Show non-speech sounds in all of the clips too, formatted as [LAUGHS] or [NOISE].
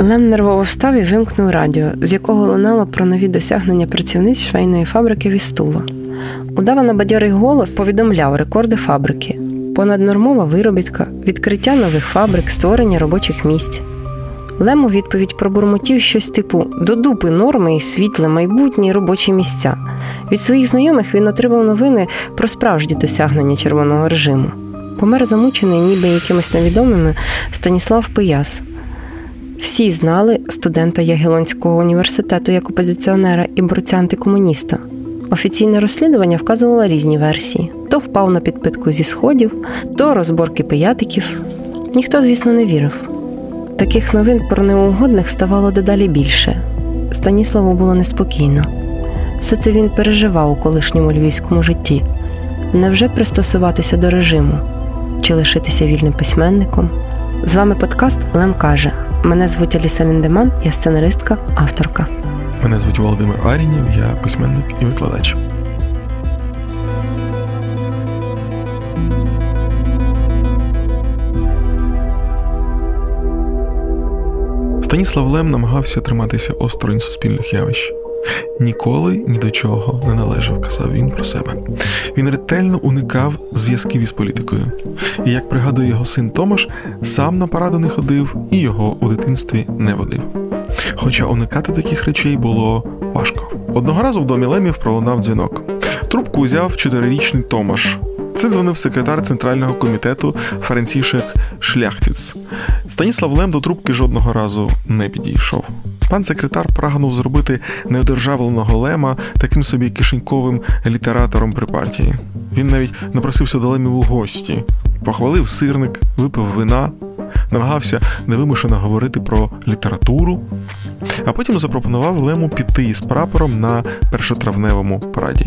Лем нервово встав і вимкнув радіо, з якого лунало про нові досягнення працівниць швейної фабрики Вістула. Удавано бадьорий голос повідомляв рекорди фабрики, понаднормова виробітка, відкриття нових фабрик, створення робочих місць. Лем у відповідь пробурмотів щось типу до дупи норми і світле, майбутні робочі місця. Від своїх знайомих він отримав новини про справжні досягнення червоного режиму. Помер замучений, ніби якимось невідомими Станіслав Пияс. Всі знали студента Ягелонського університету як опозиціонера і борця антикомуніста. Офіційне розслідування вказувало різні версії: то впав на підпитку зі сходів, то розборки пиятиків. Ніхто, звісно, не вірив. Таких новин про неугодних ставало дедалі більше. Станіславу було неспокійно. Все це він переживав у колишньому львівському житті. Невже пристосуватися до режиму чи лишитися вільним письменником? З вами подкаст Лем каже. Мене звуть Аліса Ліндеман, я сценаристка, авторка. Мене звуть Володимир Арінів, я письменник і викладач. Станіслав Лем намагався триматися осторонь суспільних явищ. Ніколи ні до чого не належав, казав він про себе. Він ретельно уникав зв'язків із політикою. І як пригадує його син Томаш, сам на параду не ходив і його у дитинстві не водив. Хоча уникати таких речей було важко. Одного разу в домі Лемів пролунав дзвінок. Трубку узяв чотирирічний Томаш. Це дзвонив секретар центрального комітету Францішек Шляхтіц. Станіслав Лем до трубки жодного разу не підійшов. Пан секретар прагнув зробити неодержавленого Лема таким собі кишеньковим літератором при партії. Він навіть напросився до Лемів у гості, похвалив сирник, випив вина, намагався невимушено говорити про літературу, а потім запропонував Лему піти із прапором на першотравневому параді.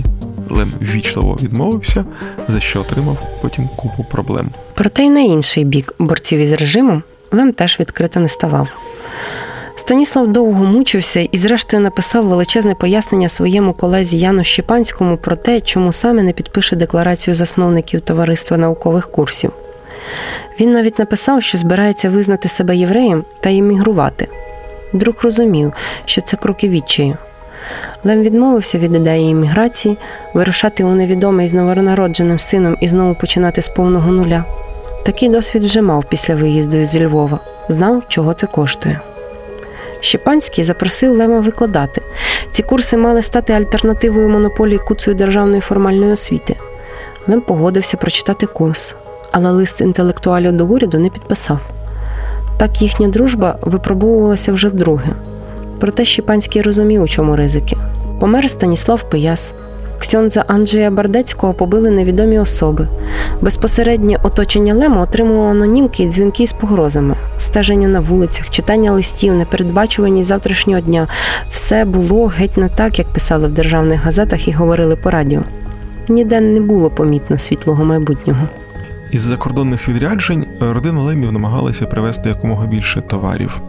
Лем ввічливо відмовився, за що отримав потім купу проблем. Проте й на інший бік борців із режимом Лем теж відкрито не ставав. Станіслав довго мучився і, зрештою, написав величезне пояснення своєму колезі Яну Щепанському про те, чому саме не підпише декларацію засновників товариства наукових курсів. Він навіть написав, що збирається визнати себе євреєм та іммігрувати. Друг розумів, що це кроки відчаю. Лем відмовився від ідеї імміграції, вирушати у невідомий з новонародженим сином і знову починати з повного нуля. Такий досвід вже мав після виїзду зі Львова, знав, чого це коштує. Щепанський запросив Лема викладати. Ці курси мали стати альтернативою монополії куцої державної формальної освіти. Лем погодився прочитати курс, але лист інтелектуалів до уряду не підписав. Так їхня дружба випробовувалася вже вдруге. Проте Щепанський розумів, у чому ризики. Помер Станіслав Пияс. Ксьонза Анджея Бардецького побили невідомі особи. Безпосереднє оточення Лема отримувало анонімки і дзвінки з погрозами, стеження на вулицях, читання листів, непередбачуваність завтрашнього дня. Все було геть не так, як писали в державних газетах і говорили по радіо. Ніде не було помітно світлого майбутнього. Із закордонних відряджень родина Лемів намагалася привезти якомога більше товарів,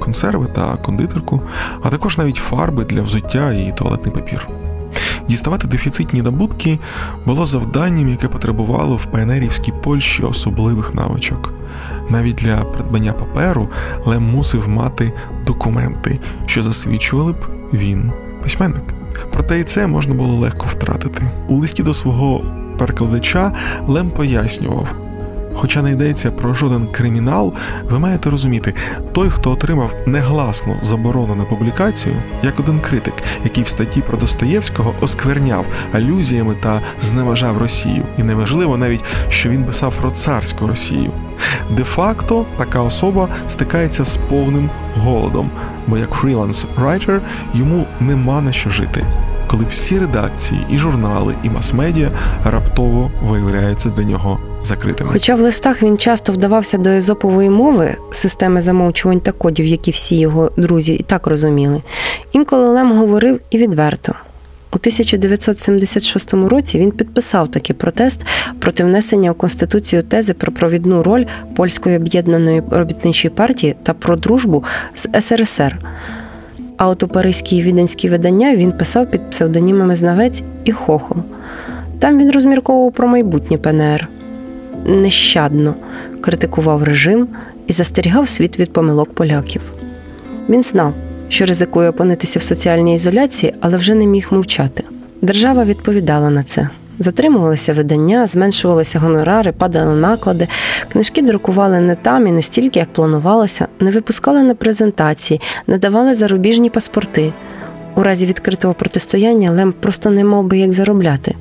консерви та кондитерку, а також навіть фарби для взуття і туалетний папір. Діставати дефіцитні набутки було завданням, яке потребувало в паенерівській Польщі особливих навичок. Навіть для придбання паперу Лем мусив мати документи, що засвідчували б він письменник. Проте і це можна було легко втратити. У листі до свого перекладача Лем пояснював. Хоча не йдеться про жоден кримінал, ви маєте розуміти, той, хто отримав негласну заборону на публікацію, як один критик, який в статті про Достоєвського оскверняв алюзіями та зневажав Росію, і неважливо навіть, що він писав про царську Росію. Де-факто така особа стикається з повним голодом, бо як фріланс райтер йому нема на що жити коли всі редакції, і журнали, і мас-медіа раптово виявляються для нього закритими. Хоча в листах він часто вдавався до езопової мови, системи замовчувань та кодів, які всі його друзі і так розуміли, інколи Лем говорив і відверто. У 1976 році він підписав такий протест проти внесення у конституцію тези про провідну роль польської об'єднаної робітничої партії та про дружбу з СРСР. А от у паризькі і видання він писав під псевдонімами Знавець і Хохол. Там він розмірковував про майбутнє ПНР. Нещадно критикував режим і застерігав світ від помилок поляків. Він знав, що ризикує опинитися в соціальній ізоляції, але вже не міг мовчати. Держава відповідала на це. Затримувалися видання, зменшувалися гонорари, падали наклади, книжки друкували не там і не стільки, як планувалося, не випускали на презентації, не давали зарубіжні паспорти. У разі відкритого протистояння Лем просто не мав би як заробляти.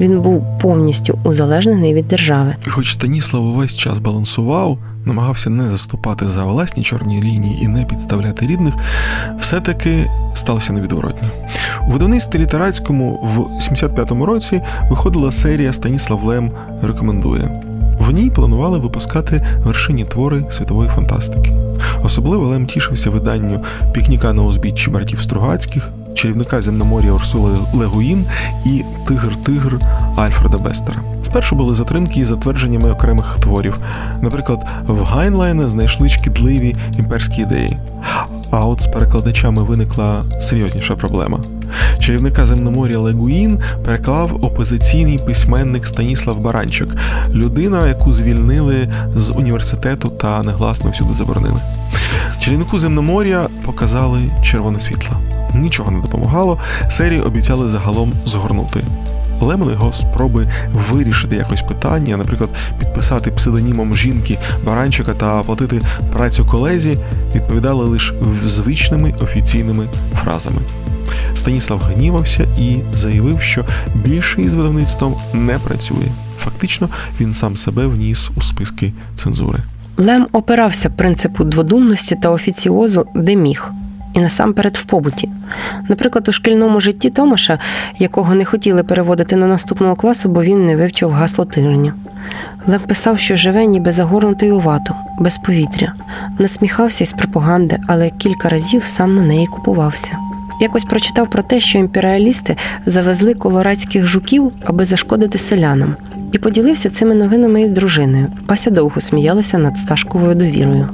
Він був повністю узалежнений від держави. Хоч Станіслав увесь час балансував, намагався не заступати за власні чорні лінії і не підставляти рідних, все-таки сталося невідворотне. У видавництві літератському в 75-му році виходила серія Станіслав Лем рекомендує. В ній планували випускати вершині твори світової фантастики. Особливо Лем тішився виданню пікніка на узбіччі братів Стругацьких, чарівника земномор'я Урсули Легуїн і Тигр-Тигр Альфреда Бестера. Спершу були затримки із затвердженнями окремих творів. Наприклад, в Гайнлайна знайшли шкідливі імперські ідеї. А от з перекладачами виникла серйозніша проблема. Чарівника земномор'я Легуїн переклав опозиційний письменник Станіслав Баранчик, людина, яку звільнили з університету та негласно всюди заборонили. Чарівнику земномор'я показали червоне світло. Нічого не допомагало. Серію обіцяли загалом згорнути. Лемон його спроби вирішити якось питання, наприклад, підписати псевдонімом жінки баранчика та оплатити працю колезі, відповідали лише звичними офіційними фразами. Станіслав гнівався і заявив, що більше із видавництвом не працює. Фактично, він сам себе вніс у списки цензури. Лем опирався принципу дводумності та офіціозу, де міг і насамперед в побуті. Наприклад, у шкільному житті Томаша, якого не хотіли переводити на наступного класу, бо він не вивчив гасло тижня. Лев писав, що живе ніби загорнутий у вату, без повітря, насміхався із пропаганди, але кілька разів сам на неї купувався. Якось прочитав про те, що імперіалісти завезли колорадських жуків, аби зашкодити селянам, і поділився цими новинами із дружиною. Пася довго сміялася над Сташковою довірою.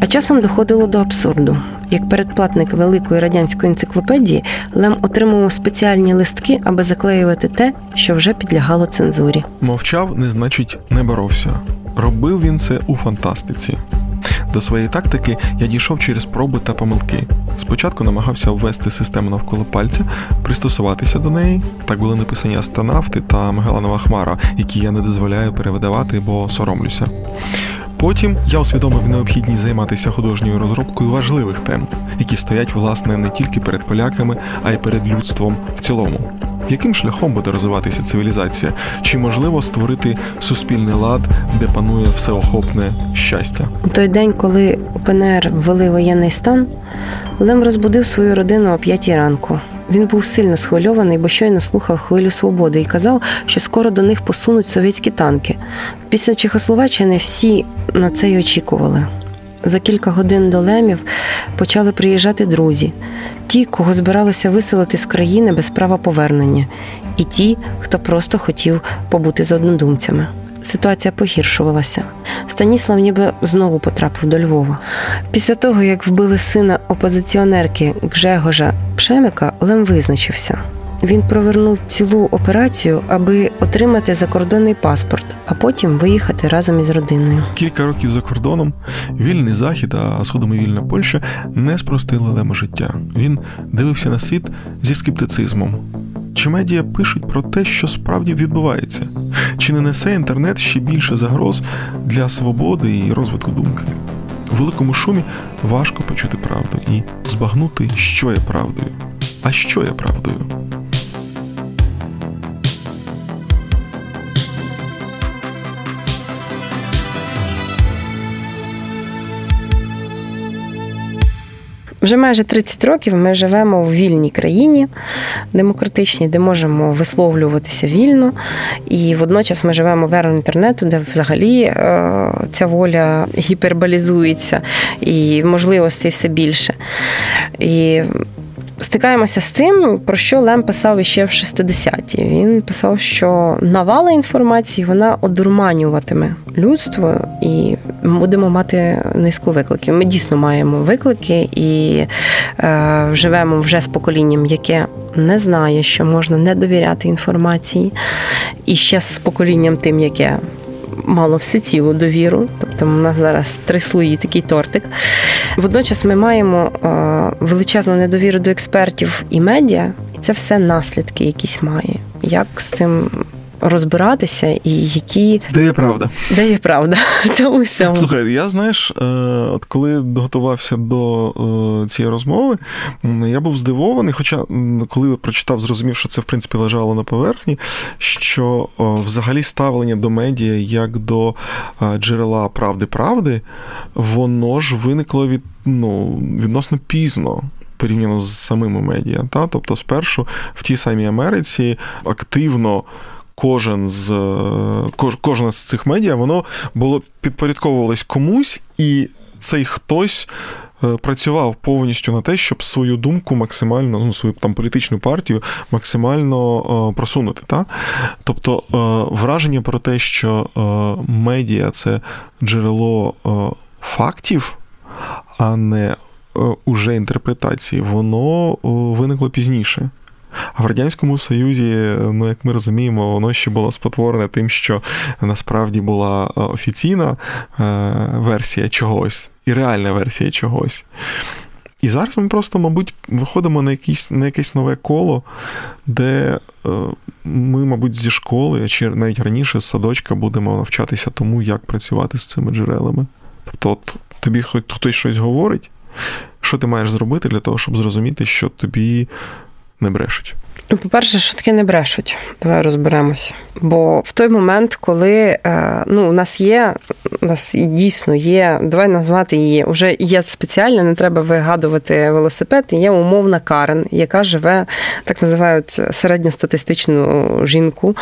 А часом доходило до абсурду. Як передплатник великої радянської енциклопедії, Лем отримував спеціальні листки, аби заклеювати те, що вже підлягало цензурі. Мовчав, не значить, не боровся. Робив він це у фантастиці. До своєї тактики я дійшов через проби та помилки. Спочатку намагався ввести систему навколо пальця, пристосуватися до неї. Так були написані астронавти та Магеланова Хмара, які я не дозволяю перевидавати, бо соромлюся. Потім я усвідомив необхідність займатися художньою розробкою важливих тем, які стоять власне не тільки перед поляками, а й перед людством в цілому. Яким шляхом буде розвиватися цивілізація? Чи можливо створити суспільний лад, де панує всеохопне щастя? У той день, коли у ПНР ввели воєнний стан, Лем розбудив свою родину о п'ятій ранку. Він був сильно схвильований, бо щойно слухав хвилю свободи і казав, що скоро до них посунуть совєтські танки. Після Чехословаччини всі на це й очікували. За кілька годин до Лемів почали приїжджати друзі, ті, кого збиралися виселити з країни без права повернення, і ті, хто просто хотів побути з однодумцями ситуація погіршувалася. Станіслав ніби знову потрапив до Львова. Після того, як вбили сина опозиціонерки Гжегожа Пшемика, Лем визначився. Він провернув цілу операцію, аби отримати закордонний паспорт, а потім виїхати разом із родиною. Кілька років за кордоном вільний захід, а згодом і вільна Польща не спростили Лему життя. Він дивився на світ зі скептицизмом. Чи медіа пишуть про те, що справді відбувається? Чи не несе інтернет ще більше загроз для свободи і розвитку думки? У великому шумі важко почути правду і збагнути, що є правдою. А що є правдою? Вже майже 30 років ми живемо в вільній країні, демократичній, де можемо висловлюватися вільно. І водночас ми живемо в еру інтернету, де взагалі е, ця воля гіперболізується і можливостей все більше. І стикаємося з цим, про що Лем писав іще в 60-ті. Він писав, що навала інформації вона одурманюватиме людство, і будемо мати низку викликів. Ми дійсно маємо виклики і е, живемо вже з поколінням, яке не знає, що можна не довіряти інформації, і ще з поколінням тим, яке мало всецілу довіру. Тобто, у нас зараз три слої, такий тортик. Водночас ми маємо величезну недовіру до експертів і медіа, і це все наслідки якісь має. Як з цим розбиратися, і які де є правда, де є правда [LAUGHS] в цьому всьому. Слухай, я знаєш, е, от коли готувався до е, цієї розмови, я був здивований. Хоча коли прочитав, зрозумів, що це в принципі лежало на поверхні, що взагалі ставлення до медіа як до е, джерела правди правди, воно ж виникло від ну відносно пізно порівняно з самими медіа. Та? Тобто, спершу в тій самій Америці активно. Кожен з кож, кожна з цих медіа воно було підпорядковувалось комусь, і цей хтось е, працював повністю на те, щоб свою думку максимально, ну свою там політичну партію максимально е, просунути. Та? Тобто е, враження про те, що медіа це джерело фактів, а не Е, уже інтерпретації, воно виникло пізніше. А в Радянському Союзі, ну як ми розуміємо, воно ще було спотворене тим, що насправді була е, офіційна е, версія чогось і реальна версія чогось. І зараз ми просто, мабуть, виходимо на якісь, на якесь нове коло, де ми, мабуть, зі школи, чи навіть раніше з садочка будемо навчатися тому, як працювати з цими джерелами. Тобто, от тобі хтось щось говорить. Що ти маєш зробити для того, щоб зрозуміти, що тобі не брешуть? Ну, по-перше, що таке не брешуть. Давай розберемося. Бо в той момент, коли е, ну, у нас є, у нас дійсно є, давай назвати її, вже є спеціальна, не треба вигадувати велосипед, є умовна Карен, яка живе, так називають середньостатистичну жінку,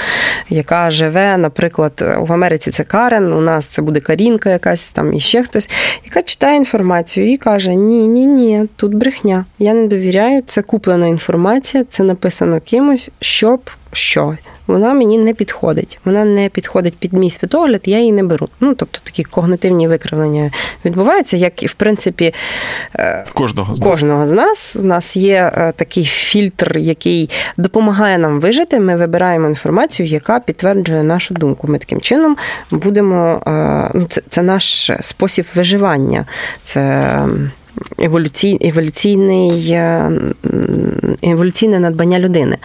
яка живе, наприклад, в Америці це Карен, у нас це буде Карінка якась там і ще хтось, яка читає інформацію і каже: Ні, ні, ні, тут брехня. Я не довіряю, це куплена інформація, це написано кимось, щоб що. Вона мені не підходить. Вона не підходить під мій світогляд, я її не беру. Ну, тобто такі когнитивні викривлення відбуваються, як і в принципі е, кожного з кожного з нас. У нас є е, такий фільтр, який допомагає нам вижити. Ми вибираємо інформацію, яка підтверджує нашу думку. Ми таким чином будемо. Е, ну, Це, це наш спосіб виживання. Це еволюцій, еволюційний, еволюційне надбання людини.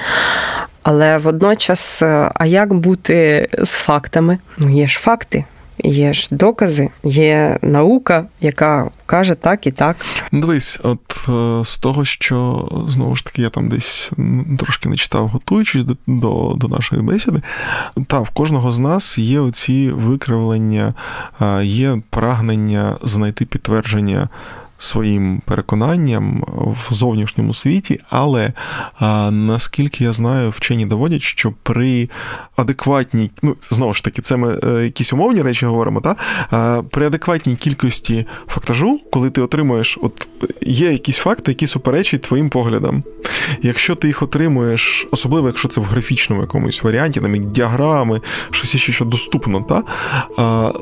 Але водночас, е, а як бути з фактами? Ну, є ж факти. Є ж докази, є наука, яка каже так і так. Ну, дивись, от е, з того, що знову ж таки я там десь трошки не читав, готуючись до до, до нашої бесіди, та в кожного з нас є оці викривлення, є прагнення знайти підтвердження своїм переконанням в зовнішньому світі, але наскільки я знаю, вчені доводять, що при адекватній, ну знову ж таки, це ми е, якісь умовні речі говоримо, та при адекватній кількості фактажу, коли ти отримуєш, от є якісь факти, які суперечать твоїм поглядам. Якщо ти їх отримуєш, особливо якщо це в графічному якомусь варіанті, там діаграми, щось ще що доступно, та,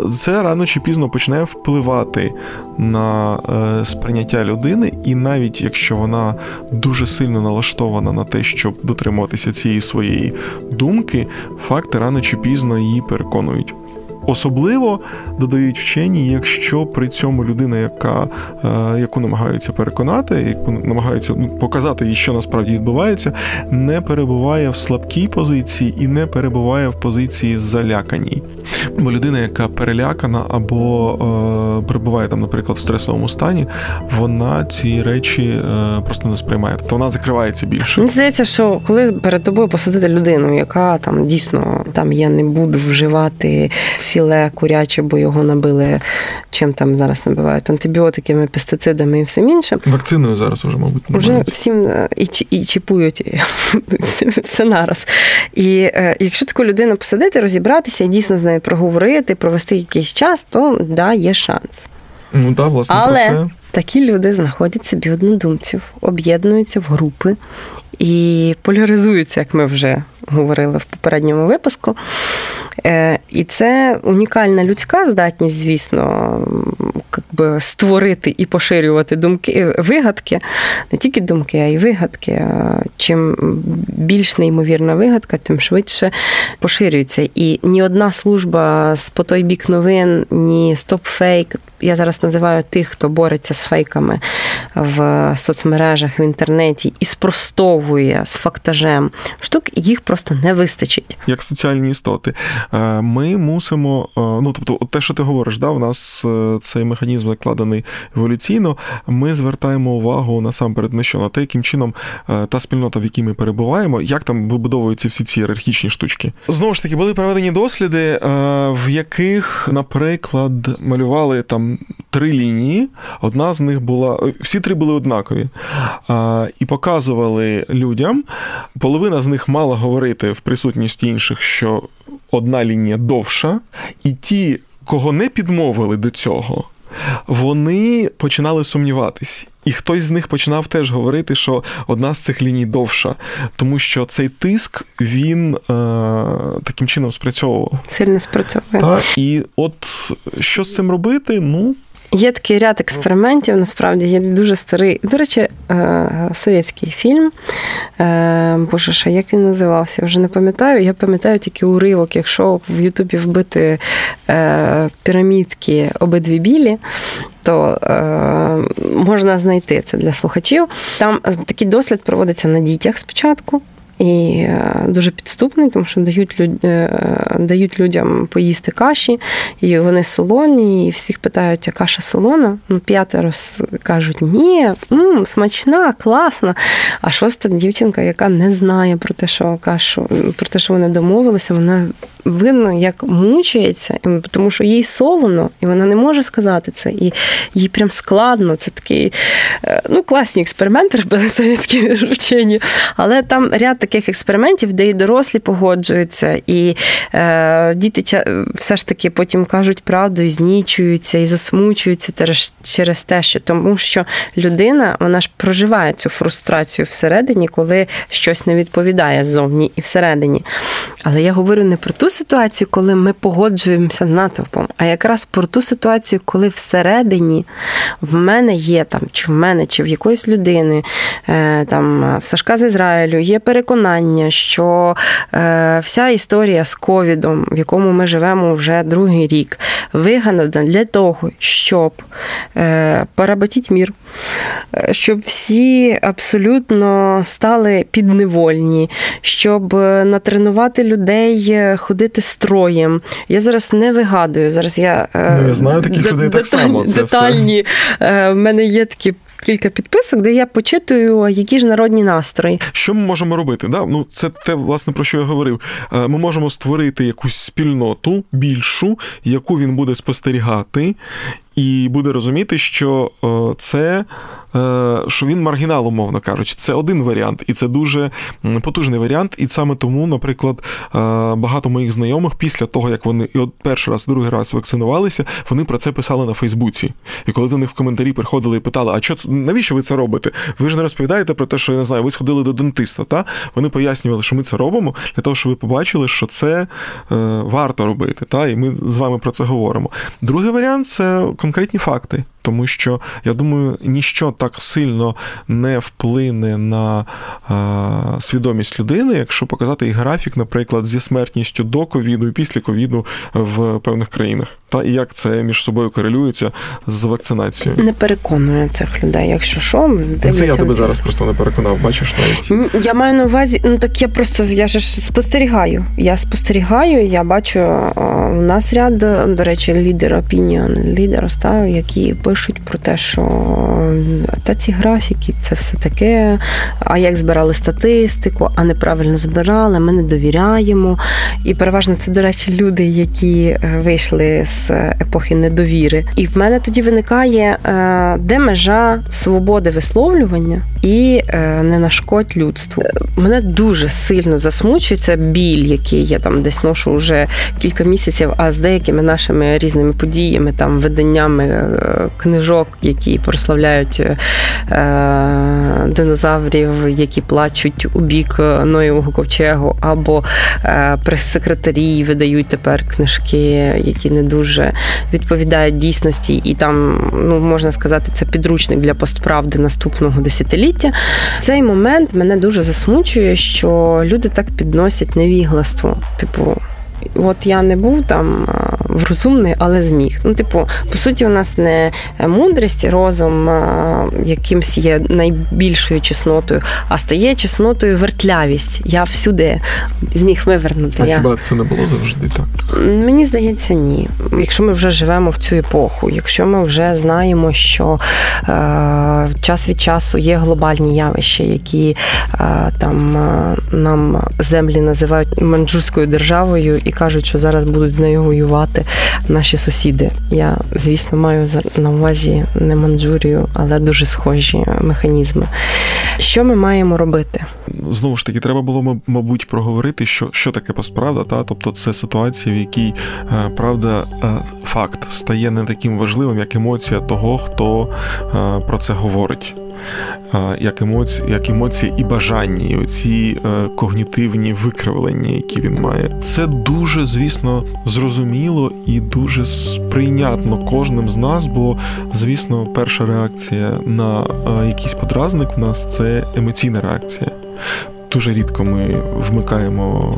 це рано чи пізно почне впливати на е, сприйняття людини, і навіть якщо вона дуже сильно налаштована на те, щоб дотримуватися цієї своєї думки, факти рано чи пізно її переконують. Особливо додають вчені, якщо при цьому людина, яка, е, яку намагаються переконати, яку намагаються ну, показати їй, що насправді відбувається, не перебуває в слабкій позиції і не перебуває в позиції заляканій. Бо людина, яка перелякана або е, перебуває там, наприклад, в стресовому стані, вона ці речі е, просто не сприймає. Тобто вона закривається більше. Мені здається, що коли перед тобою посадити людину, яка там дійсно там я не буду вживати філе куряче, бо його набили чим там зараз набивають антибіотиками, пестицидами і всім іншим. Вакциною зараз вже, мабуть, не Вже всім е, і і чіпують [LAUGHS] все нараз. І е, якщо таку людину посадити, розібратися і дійсно з нею проговорити, провести якийсь час, то да, є шанс. Ну да, власне, Але про це. Такі люди знаходять собі однодумців, об'єднуються в групи і поляризуються, як ми вже говорили в попередньому випуску. Е, і це унікальна людська здатність, звісно, якби, створити і поширювати думки, вигадки, не тільки думки, а й вигадки. Чим більш неймовірна вигадка, тим швидше поширюється. І ні одна служба з по той бік новин, ні стоп-фейк. Я зараз називаю тих, хто бореться з фейками в соцмережах, в інтернеті і спростовує з фактажем штук, їх просто не вистачить. Як соціальні істоти, е, ми мусимо, е, ну тобто, те, що ти говориш, да, у нас е, цей механізм закладений еволюційно. Ми звертаємо увагу насамперед на що на те, яким чином та спільнота, в якій ми перебуваємо, як там вибудовуються всі ці ієрархічні штучки. Знову ж таки, були проведені досліди, в яких, наприклад, малювали там три лінії. Одна з них була, всі три були однакові, і показували людям. Половина з них мала говорити в присутності інших, що одна лінія довша, і ті, кого не підмовили до цього, вони починали сумніватись. І хтось з них починав теж говорити, що одна з цих ліній довша, тому що цей тиск він е, таким чином спрацьовував. Сильно спрацьовує. Так, І от що з цим робити? Ну. Є такий ряд експериментів, насправді є дуже старий. До речі, е, совєтський фільм. Е, боже, що як він називався? Я вже не пам'ятаю. Я пам'ятаю тільки уривок, якщо в Ютубі вбити е, пірамідки обидві білі. То е, можна знайти це для слухачів. Там такий дослід проводиться на дітях спочатку. І е, дуже підступний, тому що дають люд... Е, дають людям поїсти каші, і вони солоні, і всіх питають, а каша солона. Ну, П'ятеро кажуть, ні, м, смачна, класна. А шоста дівчинка, яка не знає про те, що кашу, про те, що вони домовилися, вона видно, як мучається, тому що їй солоно, і вона не може сказати це. І їй прям складно. Це такий е, ну, класні експерименти робили совєтські вчені, але там ряд таких експериментів, де і дорослі погоджуються, і е, діти все ж таки потім кажуть правду і знічуються, і засмучуються через те, що тому що людина вона ж проживає цю фрустрацію всередині, коли щось не відповідає ззовні і всередині. Але я говорю не про ту ситуацію, коли ми погоджуємося з натовпом, а якраз про ту ситуацію, коли всередині в мене є там, чи в мене, чи в якоїсь людини, е, там в Сашка з Ізраїлю є переконання, що е, вся історія з ковідом, в якому ми живемо вже другий рік, вигадана для того, щоб е, мір, щоб всі абсолютно стали підневольні, щоб натренувати людей ходити ходити строєм. Я зараз не вигадую. Зараз я е, ну, я знаю таких людей так само. Це детальні. Все. В мене є такі. Кілька підписок, де я почитую, які ж народні настрої. Що ми можемо робити? Да? Ну, Це те, власне, про що я говорив. Е, ми можемо створити якусь спільноту більшу, яку він буде спостерігати, і буде розуміти, що е, це що він маргінал, умовно кажучи, це один варіант, і це дуже потужний варіант. І саме тому, наприклад, е, багато моїх знайомих після того, як вони і от перший раз, другий раз вакцинувалися, вони про це писали на Фейсбуці. І коли до них в коментарі приходили і питали, а що навіщо ви це робите? Ви ж не розповідаєте про те, що я не знаю, ви сходили до дентиста. Та вони пояснювали, що ми це робимо для того, щоб ви побачили, що це варто робити. Та І ми з вами про це говоримо. Другий варіант це конкретні факти, тому що я думаю, ніщо так сильно не вплине на а, свідомість людини, якщо показати і графік, наприклад, зі смертністю до ковіду і після ковіду в певних країнах. Та і як це між собою корелюється з вакцинацією? Не переконує цих людей. Якщо що, це я тебе зараз просто не переконав. Бачиш навіть я маю на увазі. Ну так я просто я ж спостерігаю. Я спостерігаю. Я бачу у нас ряд, до речі, лідер опініон, лідер ставив, які пишуть про те, що та ці графіки, це все таке. А як збирали статистику, а неправильно збирали, ми не довіряємо. І переважно це, до речі, люди, які е, вийшли з епохи недовіри. І в мене тоді виникає, е, де межа свободи висловлювання і е, не нашкодь людству. Мене дуже сильно засмучується біль, який я там десь ношу вже кілька місяців. а з деякими нашими різними подіями, там виданнями е, книжок, які прославляють е, динозаврів, які плачуть у бік Ноєвого ковчегу, або е, прес-секретарі видають тепер книжки, які не дуже відповідають дійсності, і там ну можна сказати, це підручник для постправди наступного десятиліття. Цей момент мене дуже засмучує, що люди так підносять невігластво. Типу, от я не був там розумний, але зміг. Ну, типу, по суті, у нас не мудрість, розум якимсь є найбільшою чеснотою, а стає чеснотою вертлявість. Я всюди зміг вивернути. А я... хіба це не було завжди так? Мені здається, ні. Якщо ми вже живемо в цю епоху, якщо ми вже знаємо, що е, час від часу є глобальні явища, які е, там е, нам землі називають манджурською державою і кажуть, що зараз будуть з нею воювати наші сусіди. Я, звісно, маю на увазі не Манджурію, але дуже схожі механізми. Що ми маємо робити? Знову ж таки, треба було, мабуть, проговорити, що що таке постправда. Та? Тобто це ситуація, в якій е, правда, е, факт стає не таким важливим, як емоція того, хто е, про це говорить як емоції, як емоції і бажання, і оці когнітивні викривлення, які він має. Це дуже, звісно, зрозуміло і дуже сприйнятно кожним з нас, бо, звісно, перша реакція на якийсь подразник в нас це емоційна реакція. Дуже рідко ми вмикаємо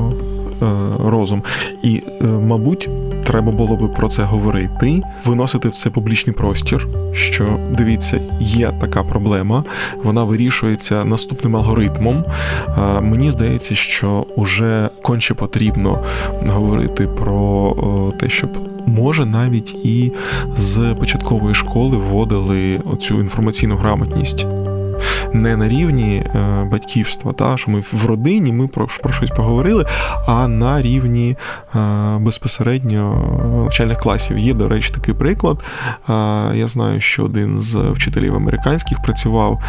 Е, розум. І, е, мабуть, треба було би про це говорити, виносити в це публічний простір. Що дивіться, є така проблема, вона вирішується наступним алгоритмом. Е, мені здається, що вже конче потрібно говорити про те, щоб. Може, навіть і з початкової школи вводили оцю інформаційну грамотність не на рівні е, батьківства, та що ми в родині ми про, про щось поговорили, а на рівні е, безпосередньо навчальних класів. Є, до речі, такий приклад. Е, я знаю, що один з вчителів американських працював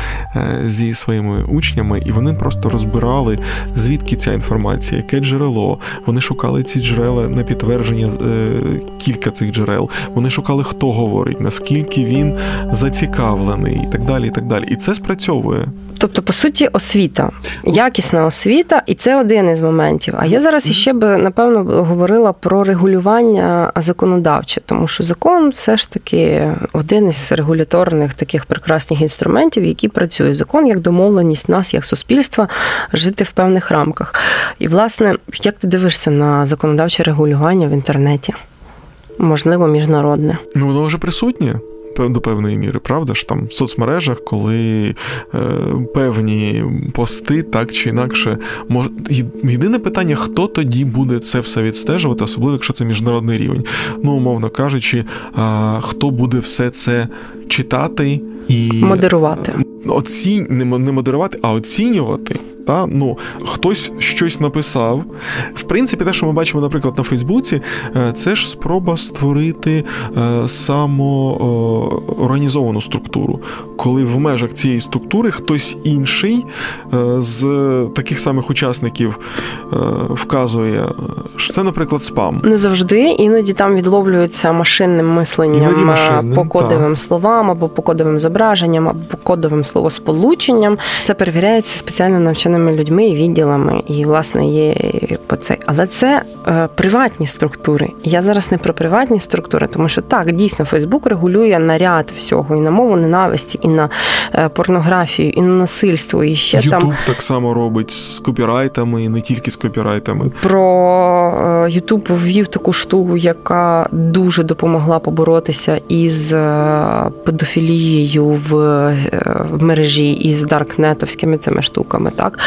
зі своїми учнями, і вони просто розбирали, звідки ця інформація, яке джерело. Вони шукали ці джерела на підтвердження кілька цих джерел. Вони шукали, хто говорить, наскільки він зацікавлений, і так далі. І так далі. І це спрацьовує працює. Тобто, по суті, освіта, якісна освіта, і це один із моментів. А я зараз іще би напевно говорила про регулювання законодавче, тому що закон все ж таки один із регуляторних таких прекрасних інструментів, які працюють. Закон як домовленість нас, як суспільства, жити в певних рамках. І, власне, як ти дивишся на законодавче регулювання в інтернеті? Можливо, міжнародне. Ну, воно вже присутнє до певної міри, правда ж там в соцмережах, коли е, певні пости так чи інакше мож... єдине питання, хто тоді буде це все відстежувати, особливо якщо це міжнародний рівень. Ну, умовно кажучи, е, хто буде все це читати і модерувати. Оці... не модерувати, а оцінювати. Та? Ну, Хтось щось написав. В принципі, те, що ми бачимо, наприклад, на Фейсбуці, е, це ж спроба створити е, самоорганізовану структуру, коли в межах цієї структури хтось інший е, з таких самих учасників вказує, що це, наприклад, спам. Не завжди, іноді там відловлюється машинним мисленням машинним, по кодовим та. словам, або по кодовим зображенням, або кодовим словосполученням. Це перевіряється спеціально навчаним окремими людьми і відділами, і власне є по цей. Але це е, приватні структури. Я зараз не про приватні структури, тому що так дійсно Фейсбук регулює наряд всього і на мову ненависті, і на е, порнографію, і на насильство. І ще YouTube там так само робить з копірайтами, і не тільки з копірайтами. Про Ютуб ввів таку штуку, яка дуже допомогла поборотися із е, в, е, в мережі із даркнетовськими цими штуками. Так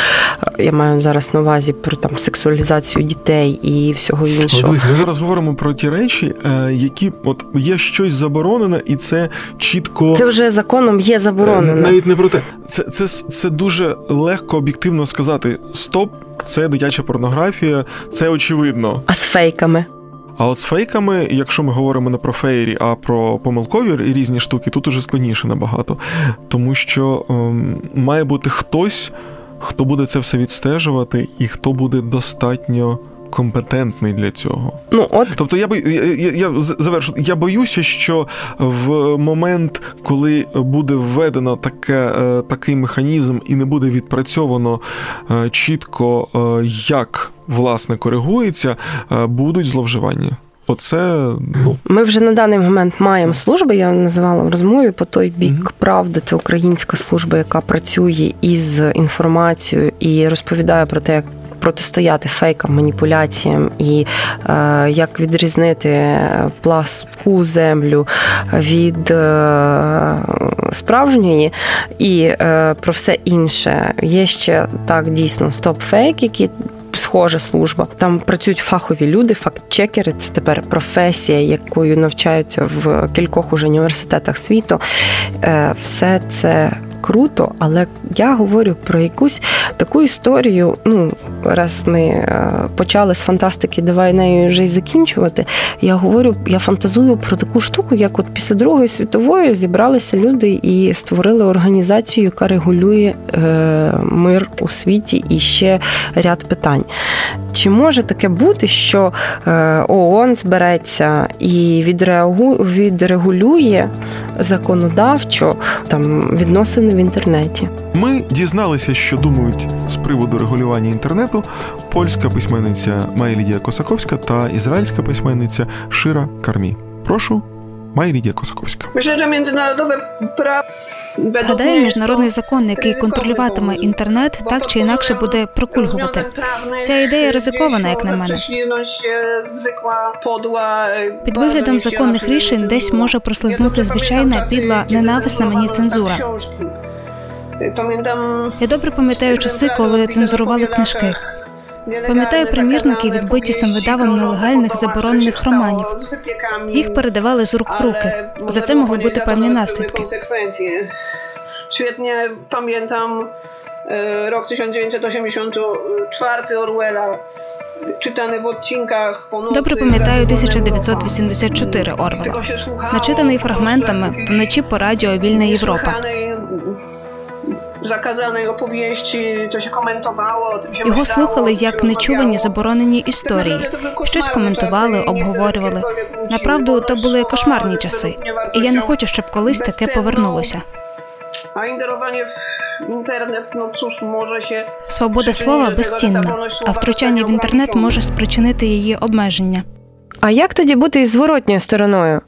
я маю зараз на увазі про там сексуалізацію дітей і всього іншого. Дивись, Ми зараз говоримо про ті речі, е, які от є щось заборонене, і це чітко це вже законом є заборонено. Навіть не про те, це, це, це дуже легко об'єктивно сказати: стоп, це дитяча порнографія, це очевидно. А з фейками. А от з фейками, якщо ми говоримо не про фейрі, а про помилкові різні штуки, тут уже складніше набагато. Тому що ем, має бути хтось, хто буде це все відстежувати, і хто буде достатньо компетентний для цього. Ну от тобто, я я, я, я завершу. Я боюся, що в момент, коли буде введено таке, е, такий механізм і не буде відпрацьовано е, чітко, е, як власне коригується, будуть зловживання. Оце ну ми вже на даний момент маємо служби. Я називала в розмові по той бік mm правди. Це українська служба, яка працює із інформацією і розповідає про те, як протистояти фейкам, маніпуляціям і е, як відрізнити пласку землю від е, справжньої і е, про все інше. Є ще так дійсно стоп-фейк, які схожа служба. Там працюють фахові люди, факт-чекери. Це тепер професія, якою навчаються в кількох уже університетах світу. Е, все це круто, але я говорю про якусь таку історію. Ну, раз ми е, почали з фантастики, давай нею вже й закінчувати. Я говорю, я фантазую про таку штуку, як от після Другої світової зібралися люди і створили організацію, яка регулює е, мир у світі і ще ряд питань. Чи може таке бути, що е, ООН збереться і відрегулює законодавчо там відносини в інтернеті? Ми дізналися, що думають приводу регулювання інтернету польська письменниця Майя Лідія Косаковська та ізраїльська письменниця Шира Кармі. Прошу. Має Лідія Косаковська. Гадаю, міжнародний закон, який контролюватиме інтернет, так чи інакше буде прокульгувати. Ця ідея ризикована, як на мене. Під виглядом законних рішень десь може прослизнути звичайна підла ненависна мені цензура. Я добре пам'ятаю часи, коли цензурували книжки. Пам'ятаю примірники, відбиті самвидавом нелегальних заборонених романів. Їх передавали з рук в руки. За це могли бути певні наслідки. Świetnie pamiętam rok 1984 Орвела. Читаний в odcinkach Добре пам'ятаю 1984 Орвела. начитаний фрагментами вночі по радіо Вільна Європа заказаної оповісті, то się komentowało. Його слухали як нечувані заборонені історії. Щось коментували, обговорювали. Направду, то були кошмарні часи, і я не хочу, щоб колись таке повернулося. А інтерування в інтернет, ну цуж може ще свобода слова безцінна, а втручання в інтернет може спричинити її обмеження. А як тоді бути із зворотньою стороною?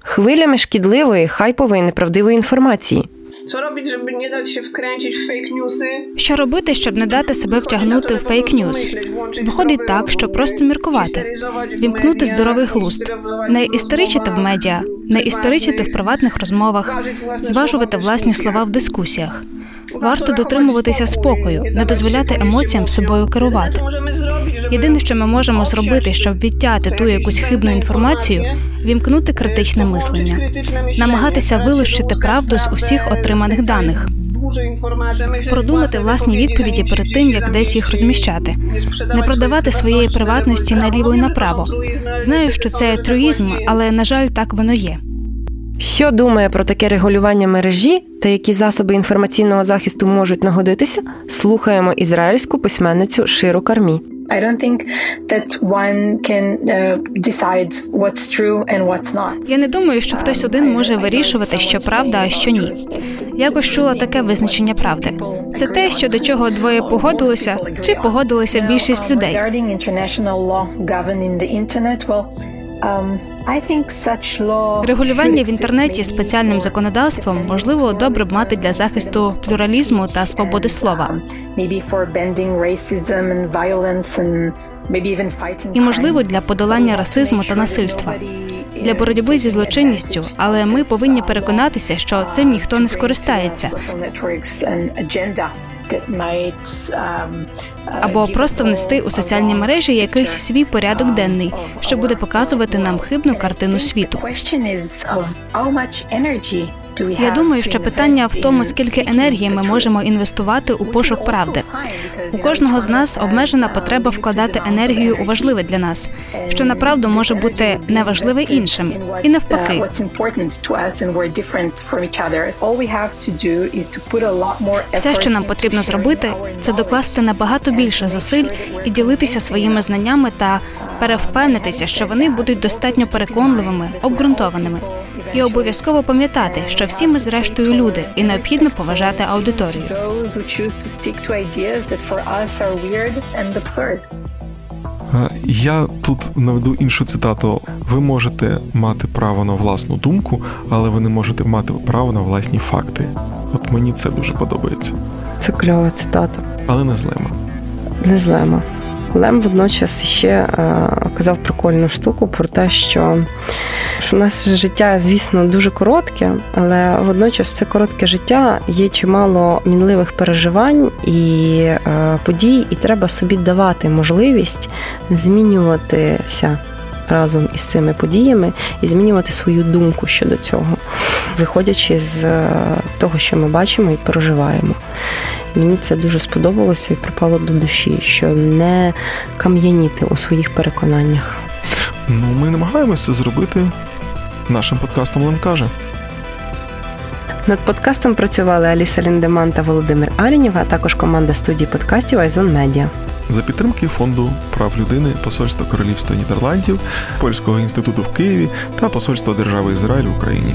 Хвилями шкідливої, хайпової, неправдивої інформації. Що робити, щоб не дати się вкрęcić в фейк-ньюси? Що робити, щоб не дати себе втягнути в фейк-ньюс? Виходить так, що просто міркувати, вімкнути здоровий глузд, не істеричити в медіа, не істеричити в приватних розмовах, зважувати власні слова в дискусіях. Варто дотримуватися спокою, не дозволяти емоціям собою керувати. Єдине, що ми можемо зробити, щоб відтяти ту якусь хибну інформацію, вімкнути критичне мислення, намагатися вилучити правду з усіх отриманих даних. Продумати власні відповіді перед тим, як десь їх розміщати, не продавати своєї приватності наліво і направо. Знаю, що це труїзм, але на жаль, так воно є. Що думає про таке регулювання мережі та які засоби інформаційного захисту можуть нагодитися? Слухаємо ізраїльську письменницю Ширу Кармі. I don't think that one can uh, decide what's true and what's not. Я не думаю, що хтось один може вирішувати, що правда, а що ні. Якось чула таке визначення правди. Це те, що до чого двоє погодилося, чи погодилися більшість людей. Um, Регулювання в інтернеті спеціальним законодавством можливо добре б мати для захисту плюралізму та свободи слова. І, можливо, для подолання расизму та насильства. Для боротьби зі злочинністю, але ми повинні переконатися, що цим ніхто не скористається. Або просто внести у соціальні мережі якийсь свій порядок денний, що буде показувати нам хибну картину світу. Я думаю, що питання в тому, скільки енергії ми можемо інвестувати у пошук правди. У кожного з нас обмежена потреба вкладати енергію у важливе для нас, що направду може бути неважливе іншим, і навпаки. Все, що нам потрібно зробити, це докласти набагато більше зусиль і ділитися своїми знаннями та перевпевнитися, що вони будуть достатньо переконливими, обґрунтованими, і обов'язково пам'ятати, що всі ми зрештою люди, і необхідно поважати аудиторію. Я тут наведу іншу цитату: ви можете мати право на власну думку, але ви не можете мати право на власні факти. От мені це дуже подобається. Це кльова цитата, але не злема. Не злема. Лем водночас ще е, казав прикольну штуку про те, що що у нас життя, звісно, дуже коротке, але водночас це коротке життя є чимало мінливих переживань і е, подій, і треба собі давати можливість змінюватися. Разом із цими подіями і змінювати свою думку щодо цього, виходячи з е, того, що ми бачимо і переживаємо. Мені це дуже сподобалося і припало до душі, що не кам'яніти у своїх переконаннях. Ну, ми намагаємося зробити нашим подкастом Ленкаже. Над подкастом працювали Аліса Ліндеман та Володимир Арінєв, а також команда студії подкастів Айзон Медіа. За підтримки фонду прав людини Посольства Королівства Нідерландів, Польського інституту в Києві та Посольства Держави Ізраїль в Україні.